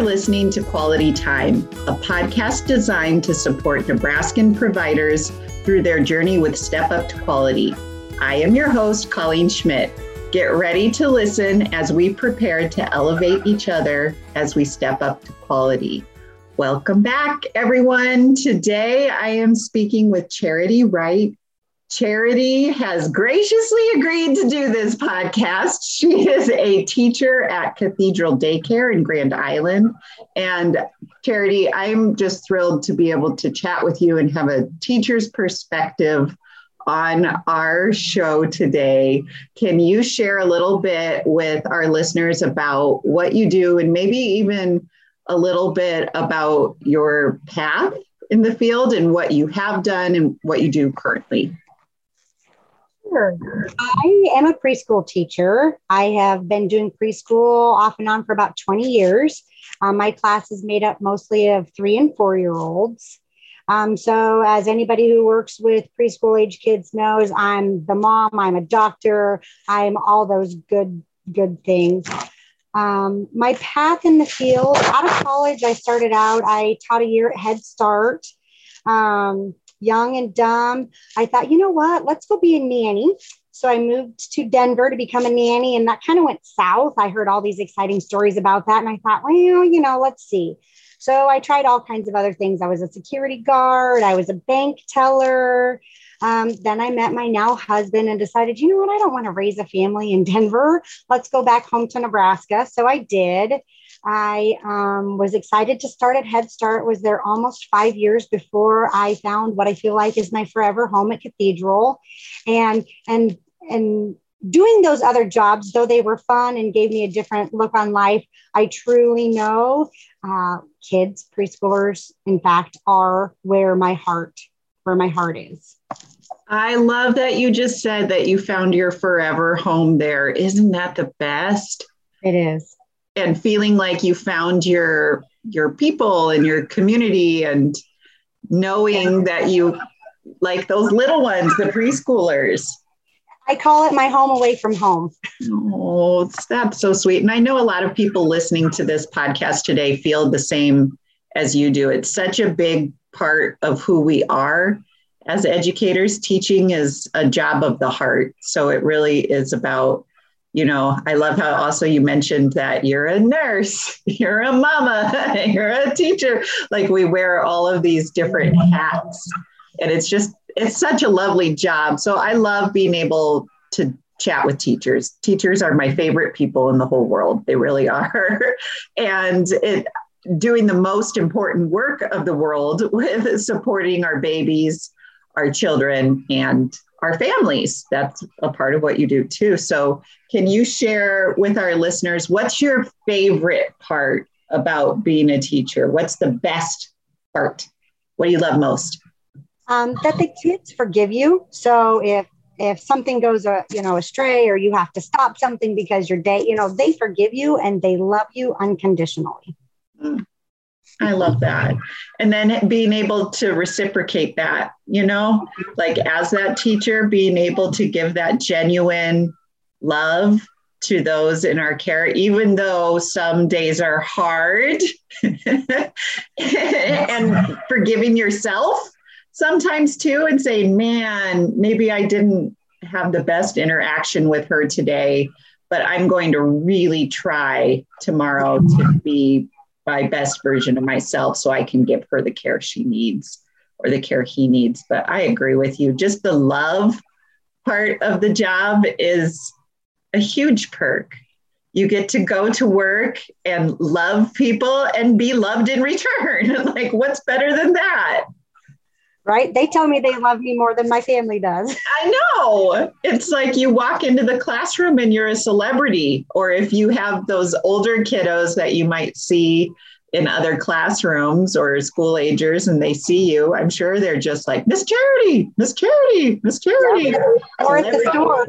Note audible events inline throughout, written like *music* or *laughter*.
are listening to Quality Time, a podcast designed to support Nebraskan providers through their journey with Step Up to Quality. I am your host, Colleen Schmidt. Get ready to listen as we prepare to elevate each other as we step up to quality. Welcome back, everyone. Today I am speaking with Charity Wright. Charity has graciously agreed to do this podcast. She is a teacher at Cathedral Daycare in Grand Island. And Charity, I'm just thrilled to be able to chat with you and have a teacher's perspective on our show today. Can you share a little bit with our listeners about what you do and maybe even a little bit about your path in the field and what you have done and what you do currently? I am a preschool teacher. I have been doing preschool off and on for about 20 years. Um, my class is made up mostly of three and four year olds. Um, so, as anybody who works with preschool age kids knows, I'm the mom, I'm a doctor, I'm all those good, good things. Um, my path in the field out of college, I started out, I taught a year at Head Start. Um, young and dumb. I thought, you know what? Let's go be a nanny. So I moved to Denver to become a nanny, and that kind of went south. I heard all these exciting stories about that, and I thought, well, you know, let's see. So I tried all kinds of other things. I was a security guard, I was a bank teller. Um, then I met my now husband and decided, you know what, I don't want to raise a family in Denver. Let's go back home to Nebraska. So I did. I um, was excited to start at Head Start. Was there almost five years before I found what I feel like is my forever home at Cathedral, and and and doing those other jobs, though they were fun and gave me a different look on life, I truly know uh, kids, preschoolers, in fact, are where my heart, where my heart is. I love that you just said that you found your forever home there. Isn't that the best? It is and feeling like you found your your people and your community and knowing that you like those little ones the preschoolers. I call it my home away from home. Oh that's so sweet. And i know a lot of people listening to this podcast today feel the same as you do. It's such a big part of who we are as educators. Teaching is a job of the heart. So it really is about you know, I love how also you mentioned that you're a nurse, *laughs* you're a mama, *laughs* you're a teacher. Like we wear all of these different hats. And it's just, it's such a lovely job. So I love being able to chat with teachers. Teachers are my favorite people in the whole world. They really are. *laughs* and it, doing the most important work of the world with supporting our babies, our children, and our families. That's a part of what you do too. So, can you share with our listeners what's your favorite part about being a teacher? What's the best part? What do you love most? Um, that the kids forgive you. So if if something goes uh, you know astray or you have to stop something because your day you know they forgive you and they love you unconditionally. Mm. I love that. And then being able to reciprocate that, you know, like as that teacher, being able to give that genuine love to those in our care, even though some days are hard *laughs* and forgiving yourself sometimes too, and saying, man, maybe I didn't have the best interaction with her today, but I'm going to really try tomorrow to be my best version of myself so I can give her the care she needs or the care he needs. But I agree with you. Just the love part of the job is a huge perk. You get to go to work and love people and be loved in return. *laughs* like, what's better than that? Right? They tell me they love me more than my family does. *laughs* I know. It's like you walk into the classroom and you're a celebrity. Or if you have those older kiddos that you might see in other classrooms or school agers and they see you, I'm sure they're just like, Miss Charity, Miss Charity, Miss Charity. Yeah. Or at the store.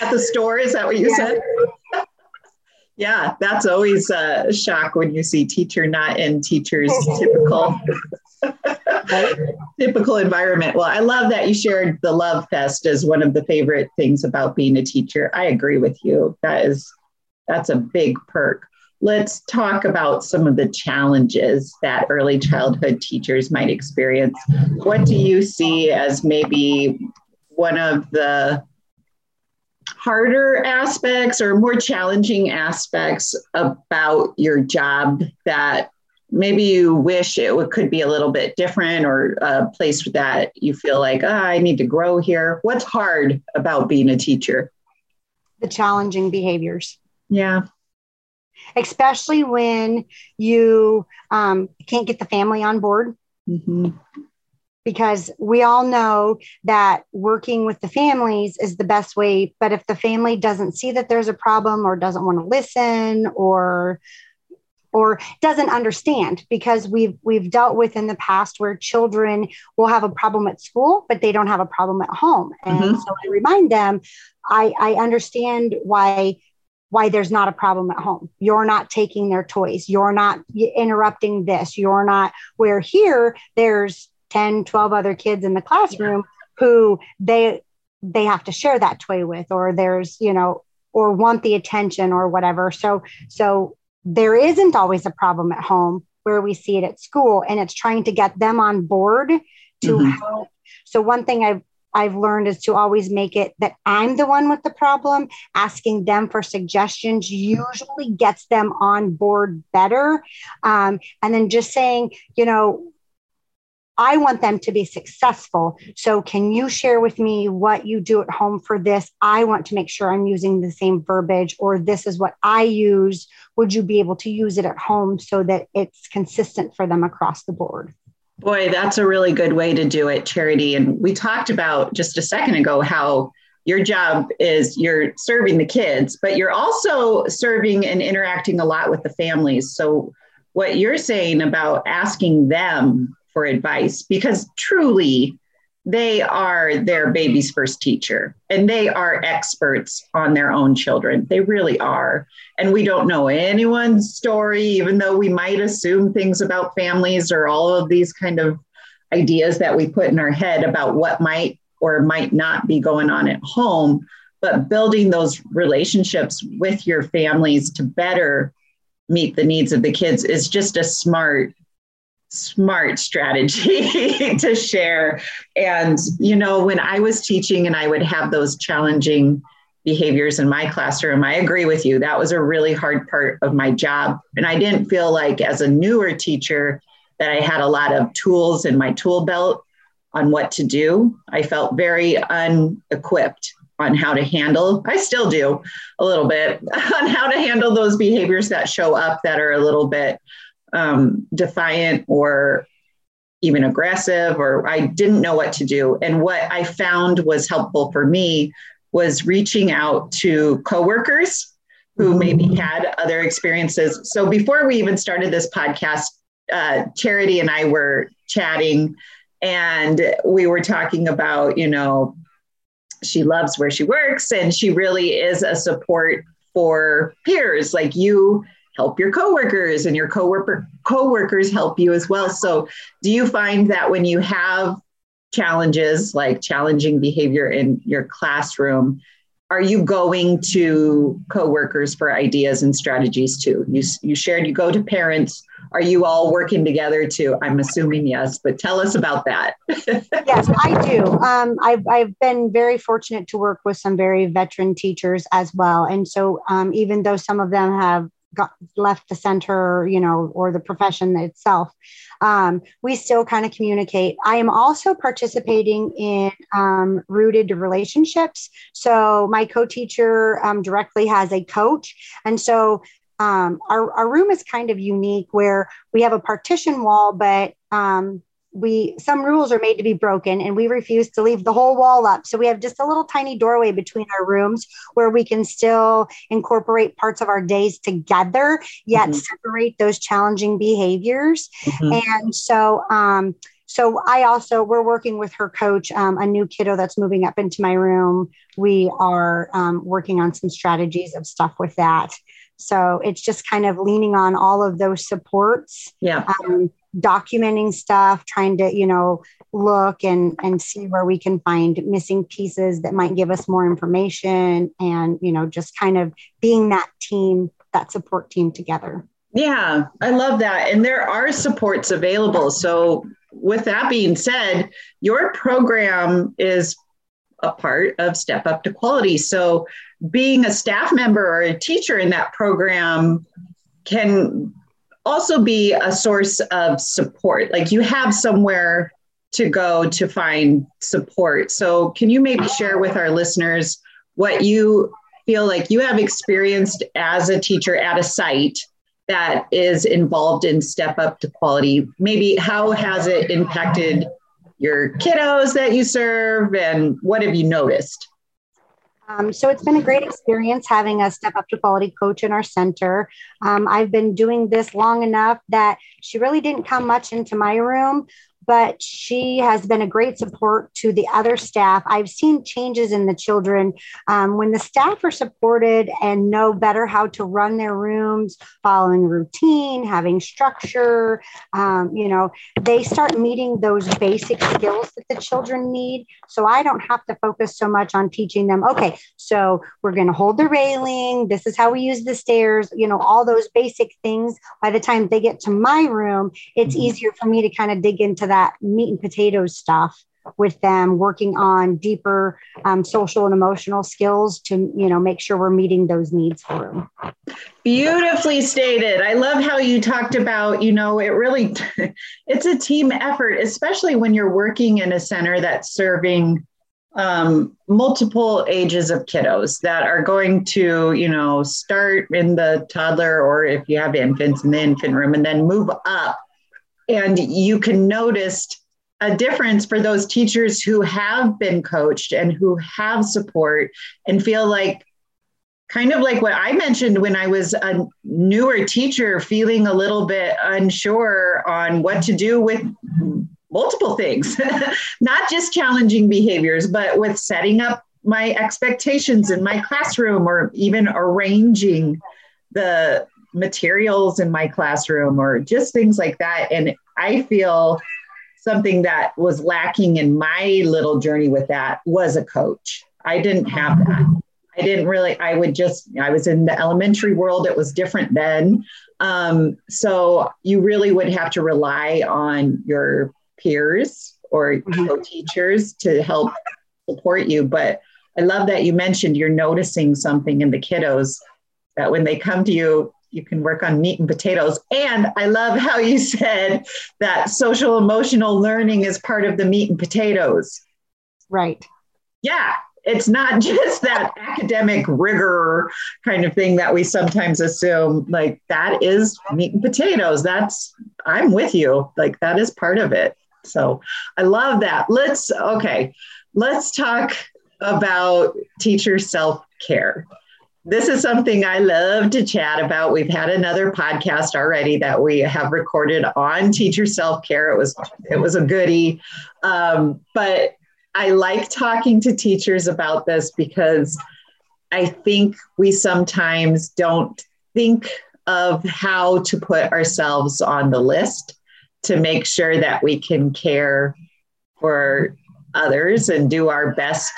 At the store, is that what you yeah. said? *laughs* yeah, that's always a shock when you see teacher not in teacher's typical *laughs* *laughs* typical environment. Well, I love that you shared the love fest as one of the favorite things about being a teacher. I agree with you. That is That's a big perk. Let's talk about some of the challenges that early childhood teachers might experience. What do you see as maybe one of the harder aspects or more challenging aspects about your job that maybe you wish it could be a little bit different or a place that you feel like oh, i need to grow here. What's hard about being a teacher? The challenging behaviors. Yeah. Especially when you um, can't get the family on board. Mm-hmm. Because we all know that working with the families is the best way but if the family doesn't see that there's a problem or doesn't want to listen or or doesn't understand because we've we've dealt with in the past where children will have a problem at school but they don't have a problem at home and mm-hmm. so i remind them i i understand why why there's not a problem at home. You're not taking their toys. You're not interrupting this. You're not where here there's 10 12 other kids in the classroom who they they have to share that toy with or there's you know or want the attention or whatever so so there isn't always a problem at home where we see it at school and it's trying to get them on board to mm-hmm. help so one thing i've I've learned is to always make it that I'm the one with the problem. Asking them for suggestions usually gets them on board better. Um, and then just saying, you know, I want them to be successful. So, can you share with me what you do at home for this? I want to make sure I'm using the same verbiage, or this is what I use. Would you be able to use it at home so that it's consistent for them across the board? Boy, that's a really good way to do it, Charity. And we talked about just a second ago how your job is you're serving the kids, but you're also serving and interacting a lot with the families. So, what you're saying about asking them for advice because truly they are their baby's first teacher and they are experts on their own children. They really are. And we don't know anyone's story, even though we might assume things about families or all of these kind of ideas that we put in our head about what might or might not be going on at home. But building those relationships with your families to better meet the needs of the kids is just a smart smart strategy *laughs* to share. And, you know, when I was teaching and I would have those challenging behaviors in my classroom, I agree with you. That was a really hard part of my job. And I didn't feel like, as a newer teacher, that I had a lot of tools in my tool belt on what to do. I felt very unequipped on how to handle, I still do a little bit, *laughs* on how to handle those behaviors that show up that are a little bit um, defiant or even aggressive, or I didn't know what to do. And what I found was helpful for me was reaching out to coworkers who maybe had other experiences. So before we even started this podcast, uh, Charity and I were chatting, and we were talking about, you know, she loves where she works, and she really is a support for peers like you help your coworkers and your coworker coworkers help you as well. So do you find that when you have challenges like challenging behavior in your classroom, are you going to coworkers for ideas and strategies too? You, you shared you go to parents. Are you all working together too? I'm assuming yes, but tell us about that. *laughs* yes, I do. Um, I've, I've been very fortunate to work with some very veteran teachers as well. And so um, even though some of them have got left the center, you know, or the profession itself, um, we still kind of communicate. I am also participating in um, rooted relationships. So my co-teacher um, directly has a coach, and so um, our, our room is kind of unique where we have a partition wall, but um, we some rules are made to be broken and we refuse to leave the whole wall up so we have just a little tiny doorway between our rooms where we can still incorporate parts of our days together yet mm-hmm. separate those challenging behaviors mm-hmm. and so um so I also we're working with her coach, um, a new kiddo that's moving up into my room. We are um, working on some strategies of stuff with that. So it's just kind of leaning on all of those supports. Yeah. Um, documenting stuff, trying to, you know, look and and see where we can find missing pieces that might give us more information and, you know, just kind of being that team, that support team together. Yeah, I love that. And there are supports available. So with that being said, your program is a part of Step Up to Quality. So being a staff member or a teacher in that program can also be a source of support. Like you have somewhere to go to find support. So, can you maybe share with our listeners what you feel like you have experienced as a teacher at a site that is involved in Step Up to Quality? Maybe how has it impacted your kiddos that you serve, and what have you noticed? Um, so it's been a great experience having a step up to quality coach in our center. Um, I've been doing this long enough that she really didn't come much into my room, but she has been a great support to the other staff. I've seen changes in the children um, when the staff are supported and know better how to run their rooms, following routine, having structure. Um, you know, they start meeting those basic skills that the children need. So I don't have to focus so much on teaching them, okay, so we're going to hold the railing. This is how we use the stairs, you know, all those basic things. By the time they get to my room, it's mm-hmm. easier for me to kind of dig into that meat and potatoes stuff with them working on deeper um, social and emotional skills to you know make sure we're meeting those needs for them beautifully stated. I love how you talked about you know it really *laughs* it's a team effort especially when you're working in a center that's serving um, multiple ages of kiddos that are going to you know start in the toddler or if you have infants in the infant room and then move up and you can notice a difference for those teachers who have been coached and who have support and feel like kind of like what I mentioned when I was a newer teacher, feeling a little bit unsure on what to do with multiple things, *laughs* not just challenging behaviors, but with setting up my expectations in my classroom or even arranging the materials in my classroom or just things like that. And I feel something that was lacking in my little journey with that was a coach. I didn't have that. I didn't really, I would just, I was in the elementary world. It was different then. Um, so you really would have to rely on your peers or mm-hmm. co-teachers to help support you. But I love that you mentioned you're noticing something in the kiddos that when they come to you, you can work on meat and potatoes. And I love how you said that social emotional learning is part of the meat and potatoes. Right. Yeah. It's not *laughs* just that academic rigor kind of thing that we sometimes assume. Like, that is meat and potatoes. That's, I'm with you. Like, that is part of it. So I love that. Let's, okay, let's talk about teacher self care this is something I love to chat about. We've had another podcast already that we have recorded on teacher self care. It was it was a goodie, um, but I like talking to teachers about this because I think we sometimes don't think of how to put ourselves on the list to make sure that we can care for others and do our best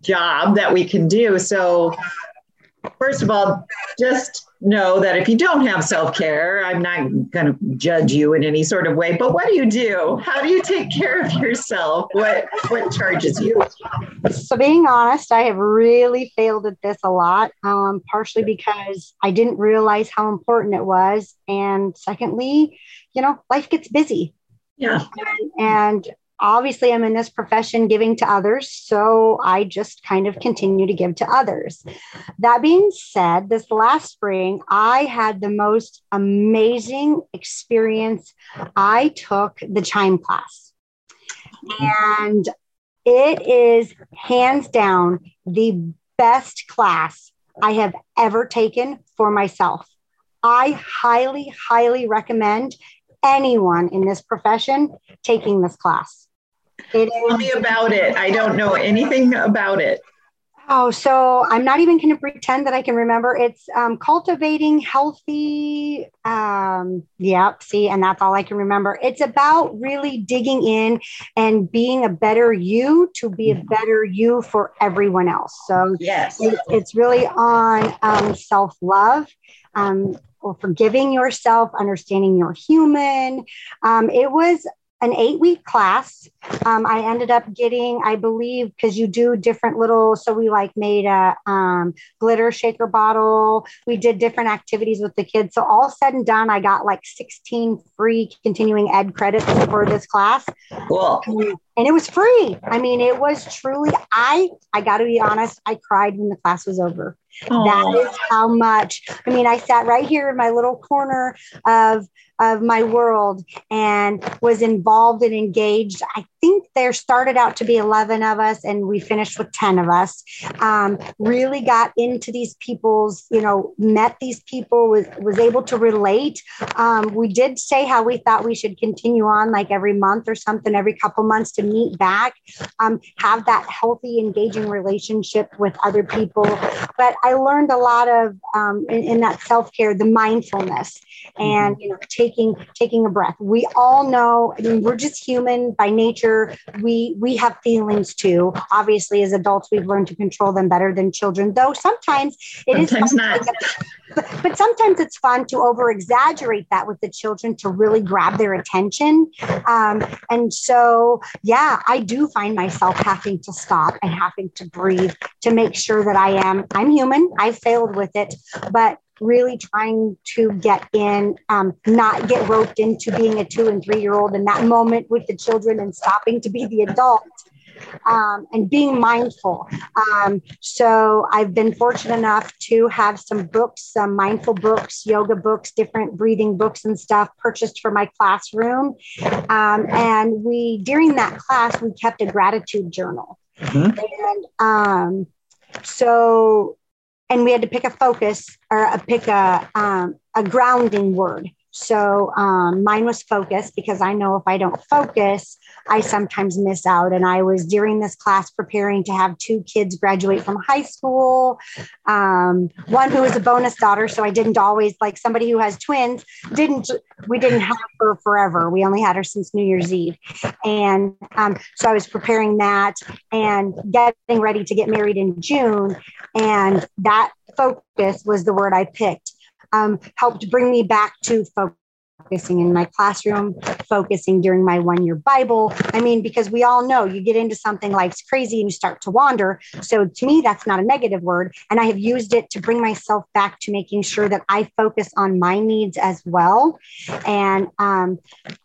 job that we can do. So first of all, just know that if you don't have self care, I'm not going to judge you in any sort of way. But what do you do? How do you take care of yourself? What what charges you? So, being honest, I have really failed at this a lot. Um, partially because I didn't realize how important it was, and secondly, you know, life gets busy. Yeah. And, and obviously I'm in this profession giving to others, so I just kind of continue to give to others. That being said, this last spring, I had the most amazing experience. I took the CHIME class, and it is hands down the best class I have ever taken for myself. I highly, highly recommend anyone in this profession taking this class. Tell me about it. I don't know anything about it. Oh, so I'm not even going to pretend that I can remember. It's um, cultivating healthy um, yeah, see, and that's all I can remember. It's about really digging in and being a better you to be a better you for everyone else. So, yes, it, it's really on um, self love. Um, or forgiving yourself, understanding you're human. Um, it was an eight week class. Um, I ended up getting, I believe, because you do different little, so we like made a um, glitter shaker bottle. We did different activities with the kids. So all said and done, I got like 16 free continuing ed credits for this class. Cool. And it was free. I mean, it was truly, I, I got to be honest, I cried when the class was over. Aww. That is how much. I mean, I sat right here in my little corner of of my world and was involved and engaged. I think there started out to be 11 of us and we finished with 10 of us. Um, really got into these people's, you know, met these people, was, was able to relate. Um, we did say how we thought we should continue on like every month or something, every couple months to meet back, um, have that healthy, engaging relationship with other people. But I learned a lot of um, in, in that self care, the mindfulness and, you know, taking, taking a breath. We all know, I mean, we're just human by nature we we have feelings too obviously as adults we've learned to control them better than children though sometimes it sometimes is not. But, but sometimes it's fun to over exaggerate that with the children to really grab their attention um, and so yeah i do find myself having to stop and having to breathe to make sure that i am i'm human i failed with it but really trying to get in, um, not get roped into being a two and three year old in that moment with the children and stopping to be the adult. Um, and being mindful. Um, so I've been fortunate enough to have some books, some mindful books, yoga books, different breathing books and stuff purchased for my classroom. Um, and we, during that class, we kept a gratitude journal. Mm-hmm. And um, so and we had to pick a focus or a, pick a, um, a grounding word. So um, mine was focus because I know if I don't focus, I sometimes miss out. And I was during this class preparing to have two kids graduate from high school. Um, one who was a bonus daughter, so I didn't always like somebody who has twins. Didn't we didn't have her forever? We only had her since New Year's Eve, and um, so I was preparing that and getting ready to get married in June, and that focus was the word I picked. Um, helped bring me back to focusing in my classroom, focusing during my one year Bible. I mean, because we all know you get into something life's crazy and you start to wander. So to me, that's not a negative word. And I have used it to bring myself back to making sure that I focus on my needs as well. And um,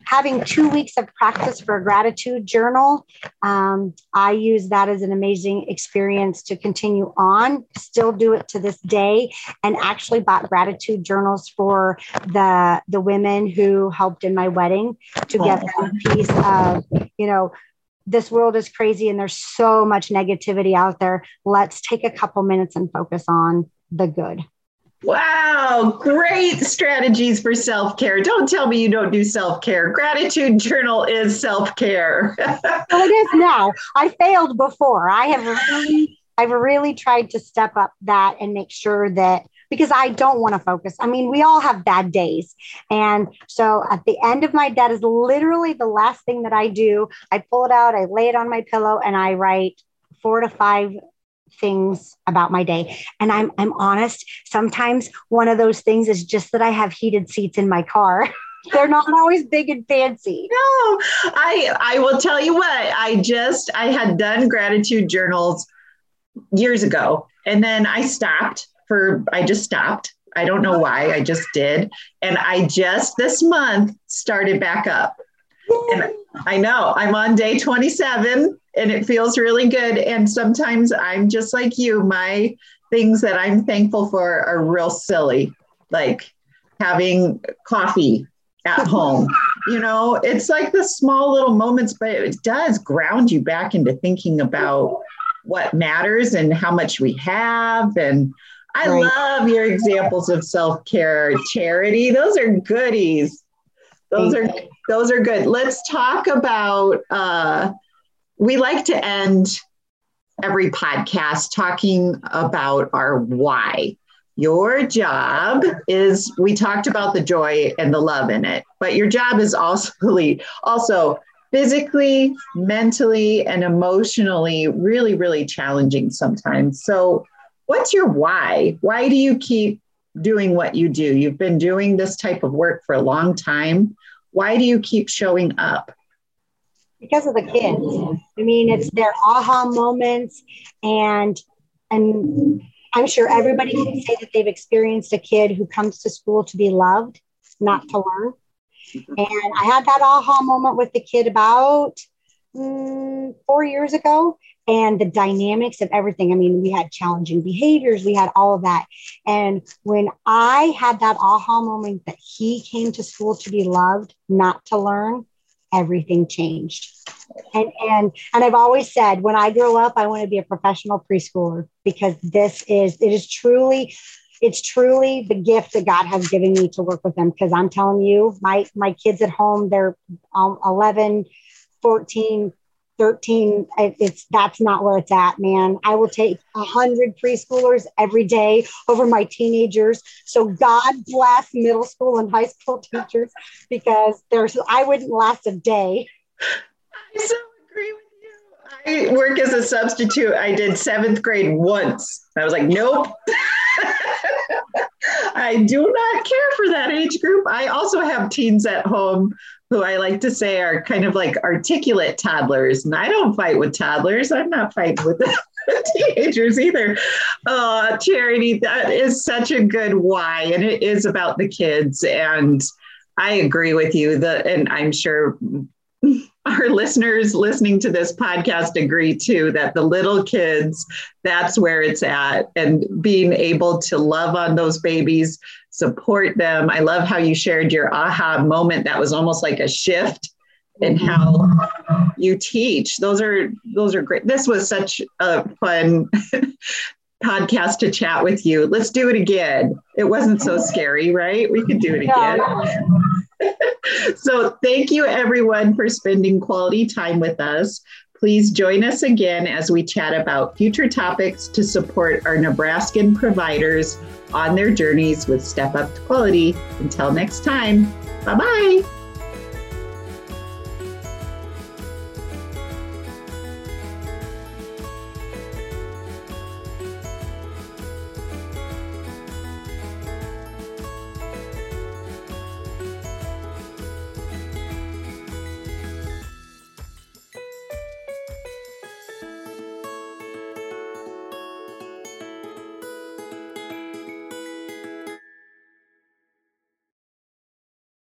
having two weeks of practice for a gratitude journal, um, I use that as an amazing experience to continue on, still do it to this day, and actually bought gratitude journals for the, the women who helped in my wedding to get a piece of, you know, this world is crazy and there's so much negativity out there. Let's take a couple minutes and focus on the good. Wow, great strategies for self care. Don't tell me you don't do self care. Gratitude journal is self care. *laughs* well, it is now. I failed before. I have really, I've really tried to step up that and make sure that because I don't want to focus. I mean, we all have bad days. And so at the end of my day is literally the last thing that I do. I pull it out, I lay it on my pillow, and I write four to five things about my day and i'm i'm honest sometimes one of those things is just that i have heated seats in my car *laughs* they're not always big and fancy no i i will tell you what i just i had done gratitude journals years ago and then i stopped for, I just stopped. I don't know why, I just did. And I just this month started back up. And I know I'm on day 27 and it feels really good. And sometimes I'm just like you, my things that I'm thankful for are real silly, like having coffee at home. *laughs* You know, it's like the small little moments, but it does ground you back into thinking about what matters and how much we have and I right. love your examples of self care, charity. Those are goodies. Those Thank are. Those are good. Let's talk about. Uh, we like to end every podcast talking about our why. your job is we talked about the joy and the love in it but your job is also also physically mentally and emotionally really really challenging sometimes so what's your why why do you keep doing what you do you've been doing this type of work for a long time why do you keep showing up because of the kids i mean it's their aha moments and and I'm sure everybody can say that they've experienced a kid who comes to school to be loved, not to learn. And I had that aha moment with the kid about mm, four years ago. And the dynamics of everything. I mean, we had challenging behaviors, we had all of that. And when I had that aha moment that he came to school to be loved, not to learn, everything changed. And and and I've always said when I grow up, I want to be a professional preschooler because this is it is truly it's truly the gift that God has given me to work with them because I'm telling you, my my kids at home, they're um, 11, 14, 13 it's that's not where it's at man. I will take a hundred preschoolers every day over my teenagers. So god bless middle school and high school teachers because there's i wouldn't last a day. I so agree with you. I work as a substitute. I did seventh grade once. I was like nope *laughs* I do not care for that age group. I also have teens at home who I like to say are kind of like articulate toddlers. And I don't fight with toddlers. I'm not fighting with *laughs* teenagers either. Uh, oh, Charity, that is such a good why. And it is about the kids. And I agree with you. The and I'm sure our listeners listening to this podcast agree too that the little kids, that's where it's at. And being able to love on those babies, support them. I love how you shared your aha moment. That was almost like a shift in mm-hmm. how you teach. Those are those are great. This was such a fun *laughs* podcast to chat with you. Let's do it again. It wasn't so scary, right? We could do it again. *laughs* so, thank you everyone for spending quality time with us. Please join us again as we chat about future topics to support our Nebraskan providers on their journeys with Step Up to Quality. Until next time, bye bye.